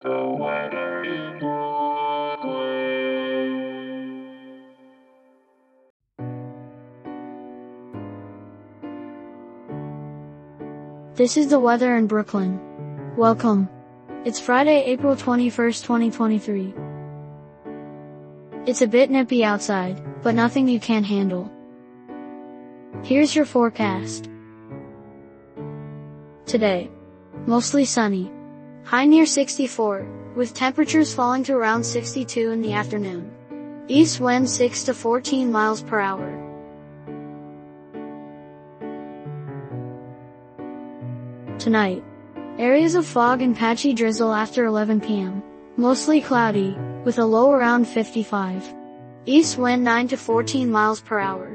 This is the weather in Brooklyn. Welcome. It's Friday, April 21st, 2023. It's a bit nippy outside, but nothing you can't handle. Here's your forecast. Today. Mostly sunny. High near 64, with temperatures falling to around 62 in the afternoon. East wind 6 to 14 miles per hour. Tonight. Areas of fog and patchy drizzle after 11 p.m. Mostly cloudy, with a low around 55. East wind 9 to 14 miles per hour.